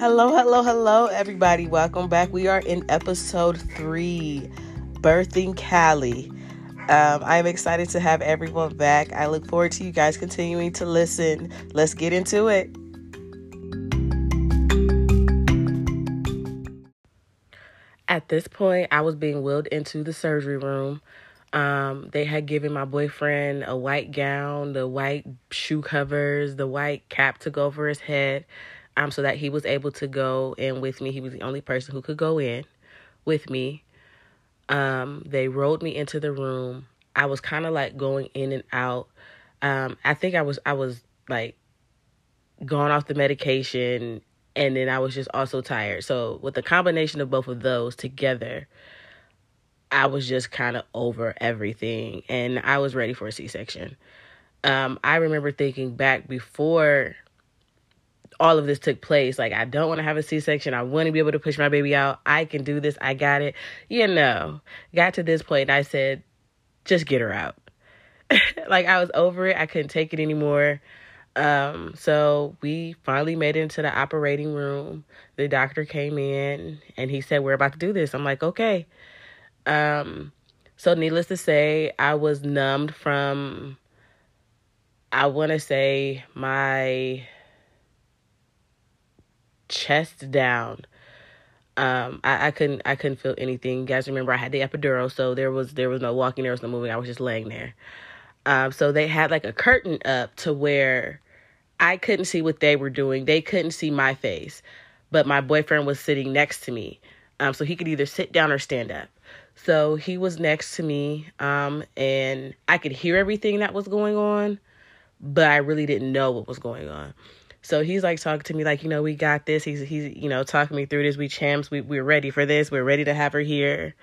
Hello, hello, hello, everybody. Welcome back. We are in episode three, Birthing Khali. Um, I'm excited to have everyone back. I look forward to you guys continuing to listen. Let's get into it. At this point, I was being wheeled into the surgery room. Um, they had given my boyfriend a white gown, the white shoe covers, the white cap to go over his head, um, so that he was able to go in with me. He was the only person who could go in with me. Um, they rolled me into the room. I was kind of like going in and out. Um, I think I was I was like going off the medication and then I was just also tired. So with the combination of both of those together, I was just kind of over everything and I was ready for a C-section. Um, I remember thinking back before all of this took place, like I don't want to have a C-section. I want to be able to push my baby out. I can do this. I got it. You know, got to this point, I said, just get her out. like I was over it. I couldn't take it anymore. Um, so we finally made it into the operating room. The doctor came in and he said, We're about to do this. I'm like, okay. Um, so needless to say, I was numbed from I wanna say my chest down. Um, I, I couldn't I couldn't feel anything. You guys remember I had the epidural, so there was there was no walking, there was no moving. I was just laying there. Um, so they had like a curtain up to where I couldn't see what they were doing. They couldn't see my face, but my boyfriend was sitting next to me, um, so he could either sit down or stand up. So he was next to me, um, and I could hear everything that was going on, but I really didn't know what was going on. So he's like talking to me like, you know, we got this. He's he's you know talking me through this. We champs. We we're ready for this. We're ready to have her here.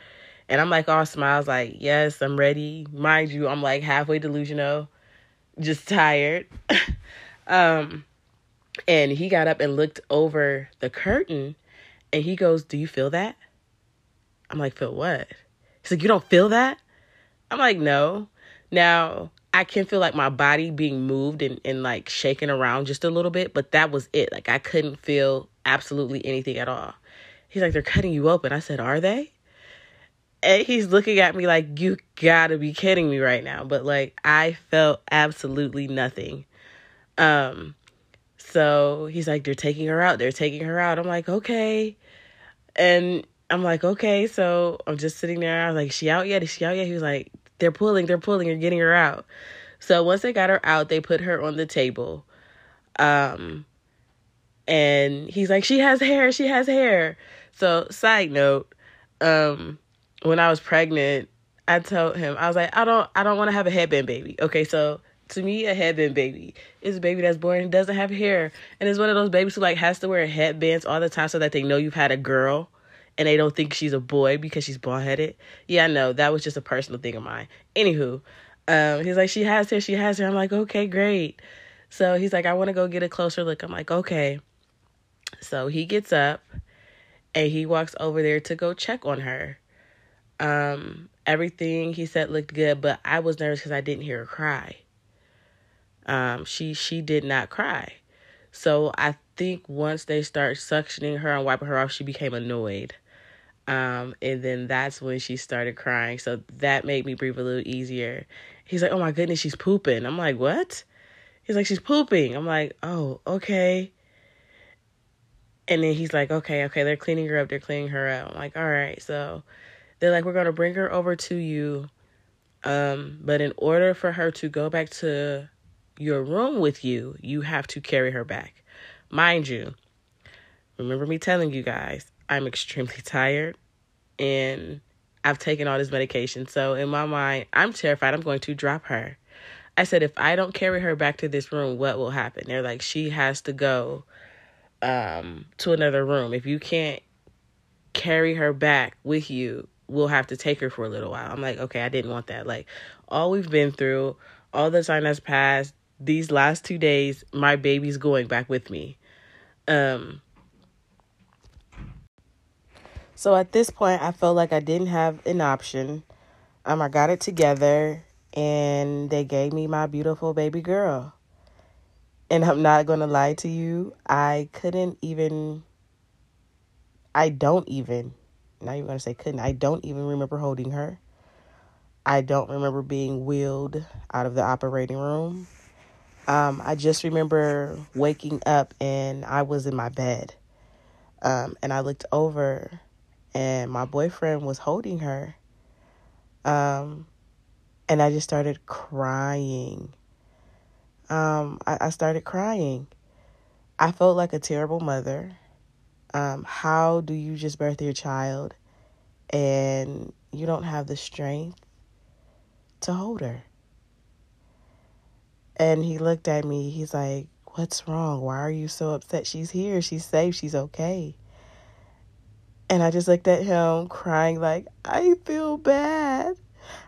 And I'm like all smiles, like, yes, I'm ready. Mind you, I'm like halfway delusional, just tired. um, and he got up and looked over the curtain and he goes, Do you feel that? I'm like, Feel what? He's like, You don't feel that? I'm like, No. Now, I can feel like my body being moved and, and like shaking around just a little bit, but that was it. Like I couldn't feel absolutely anything at all. He's like, They're cutting you open. I said, Are they? And he's looking at me like, You gotta be kidding me right now. But like I felt absolutely nothing. Um so he's like, They're taking her out, they're taking her out. I'm like, Okay. And I'm like, okay, so I'm just sitting there. I was like, she out yet? Is she out yet? He was like, they're pulling, they're pulling, and getting her out. So once they got her out, they put her on the table. Um, and he's like, she has hair, she has hair. So side note, um, when I was pregnant, I told him I was like, I don't, I don't want to have a headband baby. Okay, so to me, a headband baby is a baby that's born and doesn't have hair, and is one of those babies who like has to wear headbands all the time so that they know you've had a girl and they don't think she's a boy because she's bald headed. Yeah, I know that was just a personal thing of mine. Anywho, um, he's like, she has hair, she has hair. I'm like, okay, great. So he's like, I want to go get a closer look. I'm like, okay. So he gets up and he walks over there to go check on her. Um, everything he said looked good, but I was nervous because I didn't hear her cry. Um, she she did not cry. So I think once they start suctioning her and wiping her off, she became annoyed. Um, and then that's when she started crying. So that made me breathe a little easier. He's like, Oh my goodness, she's pooping. I'm like, What? He's like, She's pooping. I'm like, Oh, okay. And then he's like, Okay, okay, they're cleaning her up, they're cleaning her up. I'm like, All right. So they're like, We're gonna bring her over to you. Um, but in order for her to go back to your room with you, you have to carry her back. Mind you, remember me telling you guys, I'm extremely tired and I've taken all this medication. So in my mind, I'm terrified I'm going to drop her. I said, if I don't carry her back to this room, what will happen? They're like, she has to go um, to another room. If you can't carry her back with you, we'll have to take her for a little while. I'm like, okay, I didn't want that. Like, all we've been through, all the time that's passed, these last two days, my baby's going back with me. Um, so at this point, I felt like I didn't have an option. Um, I got it together, and they gave me my beautiful baby girl. And I'm not gonna lie to you, I couldn't even I don't even, not even gonna say couldn't, I don't even remember holding her. I don't remember being wheeled out of the operating room. Um, I just remember waking up and I was in my bed. Um, and I looked over and my boyfriend was holding her. Um, and I just started crying. Um, I, I started crying. I felt like a terrible mother. Um, how do you just birth your child and you don't have the strength to hold her? And he looked at me. He's like, What's wrong? Why are you so upset? She's here. She's safe. She's okay. And I just looked at him crying, like, I feel bad.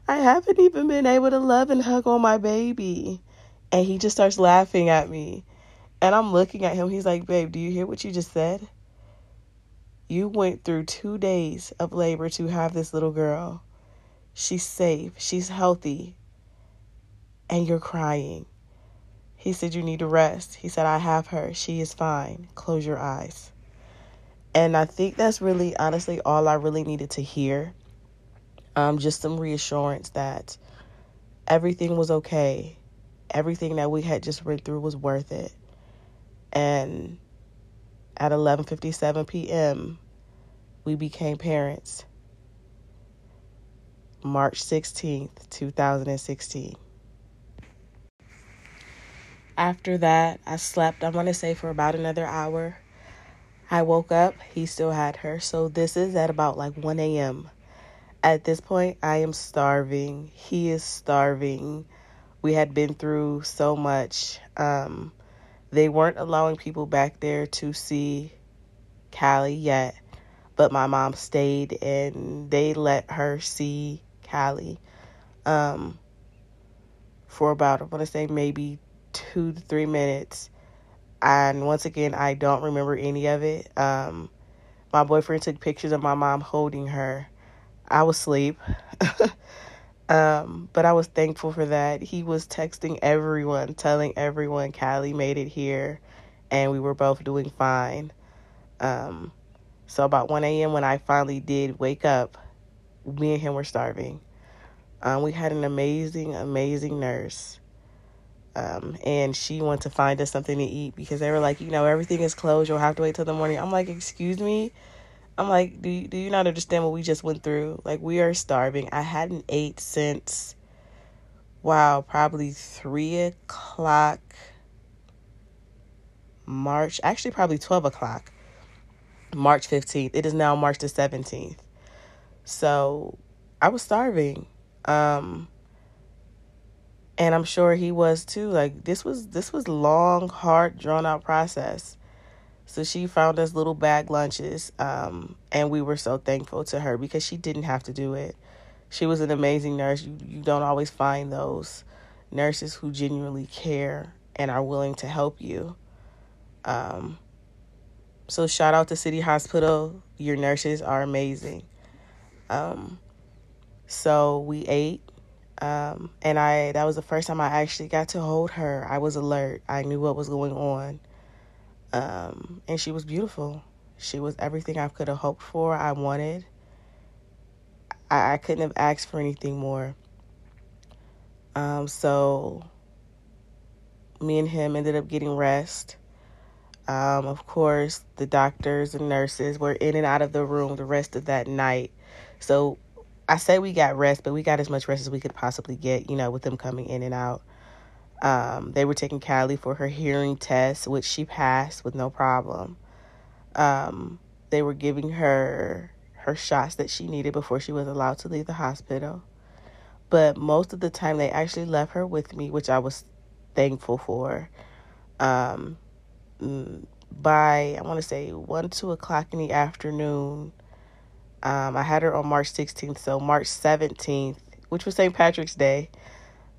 I haven't even been able to love and hug on my baby. And he just starts laughing at me. And I'm looking at him. He's like, Babe, do you hear what you just said? You went through two days of labor to have this little girl. She's safe, she's healthy, and you're crying. He said, You need to rest. He said, I have her. She is fine. Close your eyes. And I think that's really, honestly, all I really needed to hear um, just some reassurance that everything was okay. Everything that we had just went through was worth it. And at 11:57 p.m., we became parents. March 16th, 2016. After that, I slept, I want to say for about another hour. I woke up, he still had her. So this is at about like 1 a.m. At this point, I am starving. He is starving. We had been through so much. Um, they weren't allowing people back there to see Khali yet, but my mom stayed and they let her see Khali um, for about, I want to say, maybe two to three minutes. And once again, I don't remember any of it. Um, my boyfriend took pictures of my mom holding her. I was asleep. um, but I was thankful for that. He was texting everyone, telling everyone Khali made it here and we were both doing fine. Um, so about 1 a.m. when I finally did wake up, me and him were starving. Um, we had an amazing, amazing nurse. Um, and she wanted to find us something to eat because they were like, you know, everything is closed. You'll have to wait till the morning. I'm like, excuse me. I'm like, do you, do you not understand what we just went through? Like, we are starving. I hadn't ate since, wow, probably three o'clock March, actually, probably 12 o'clock, March 15th. It is now March the 17th. So I was starving. Um, and I'm sure he was too. Like this was this was long, hard, drawn out process. So she found us little bag lunches, um, and we were so thankful to her because she didn't have to do it. She was an amazing nurse. You, you don't always find those nurses who genuinely care and are willing to help you. Um, so shout out to City Hospital. Your nurses are amazing. Um, so we ate, um, and I that was the first time I actually got to hold her. I was alert. I knew what was going on. Um, and she was beautiful. She was everything I could have hoped for, I wanted. I, I couldn't have asked for anything more. Um, so me and him ended up getting rest. Um, of course, the doctors and nurses were in and out of the room the rest of that night. So I say we got rest, but we got as much rest as we could possibly get, you know, with them coming in and out. Um, they were taking Khali for her hearing test, which she passed with no problem. Um, they were giving her her shots that she needed before she was allowed to leave the hospital. But most of the time, they actually left her with me, which I was thankful for. Um, mm, by I want to say one two o'clock in the afternoon, um, I had her on March 16th, so March 17th, which was St. Patrick's Day.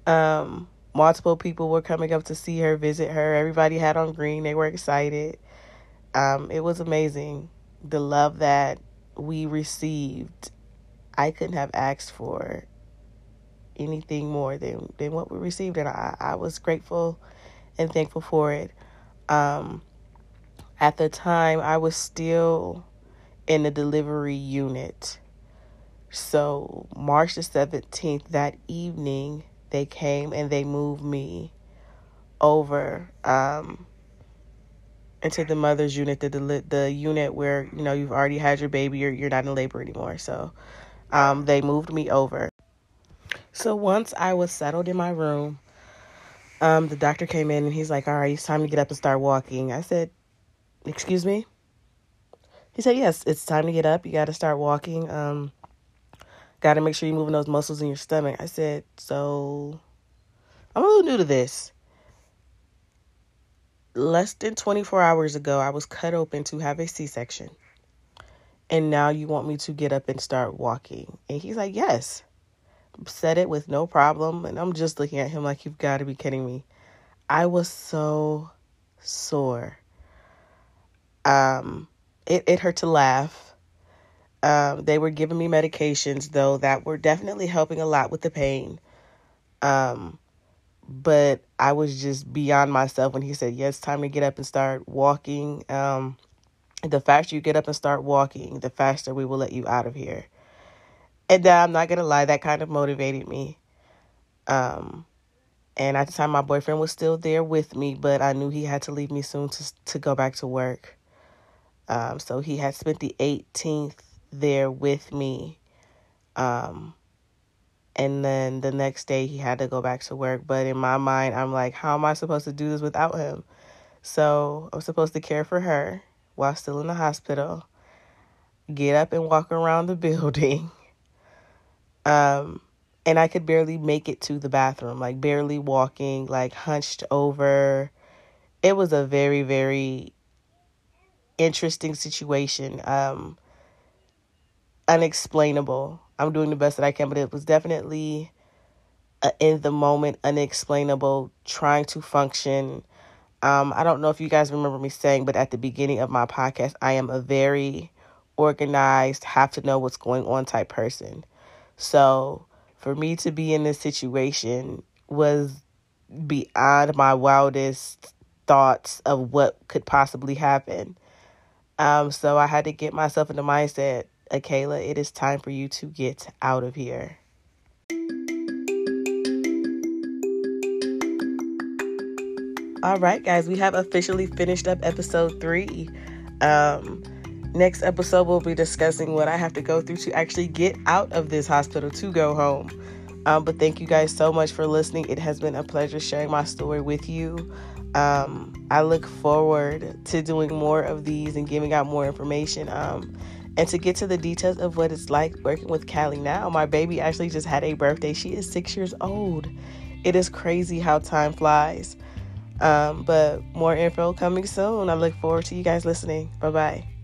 Um, multiple people were coming up to see her, visit her. Everybody had on green. They were excited. Um, it was amazing. The love that we received, I couldn't have asked for anything more than, than what we received. And I, I was grateful and thankful for it. Um, at the time, I was still in the delivery unit. So, March the 17th, that evening, they came and they moved me over um, into the mother's unit, the, the the unit where you know you've already had your baby, you're you're not in labor anymore. So, um, they moved me over. So once I was settled in my room, um, the doctor came in and he's like, "All right, it's time to get up and start walking." I said, "Excuse me." He said, "Yes, it's time to get up. You got to start walking. Um, got to make sure you're moving those muscles in your stomach." I said, "So, I'm a little new to this." Less than 24 hours ago, I was cut open to have a C-section. And now you want me to get up and start walking. And he's like, "Yes." Said it with no problem, and I'm just looking at him like you've got to be kidding me. I was so sore. Um it, it hurt to laugh. Um, they were giving me medications though that were definitely helping a lot with the pain. Um, but I was just beyond myself when he said, "Yes, time to get up and start walking." Um, the faster you get up and start walking, the faster we will let you out of here. And uh, I'm not gonna lie, that kind of motivated me. Um, and at the time, my boyfriend was still there with me, but I knew he had to leave me soon to to go back to work. Um, so he had spent the 18th there with me. Um, and then the next day he had to go back to work. But in my mind, I'm like, how am I supposed to do this without him? So I'm supposed to care for her while still in the hospital, get up and walk around the building. Um, and I could barely make it to the bathroom, like barely walking, like hunched over. It was a very, very interesting situation. Um, unexplainable. I'm doing the best that I can, but it was definitely a in the moment, unexplainable, trying to function. Um, I don't know if you guys remember me saying, but at the beginning of my podcast, I am a very organized, have to know what's going on type person. So for me to be in this situation was beyond my wildest thoughts of what could possibly happen. Um, so I had to get myself in the mindset, Akayla, it is time for you to get out of here. All right, guys, we have officially finished up episode three. Um, next episode, we'll be discussing what I have to go through to actually get out of this hospital to go home. Um, but thank you guys so much for listening. It has been a pleasure sharing my story with you. Um, I look forward to doing more of these and giving out more information. Um, and to get to the details of what it's like working with Khali now. My baby actually just had a birthday. She is six years old. It is crazy how time flies. Um, but more info coming soon. I look forward to you guys listening. Bye bye.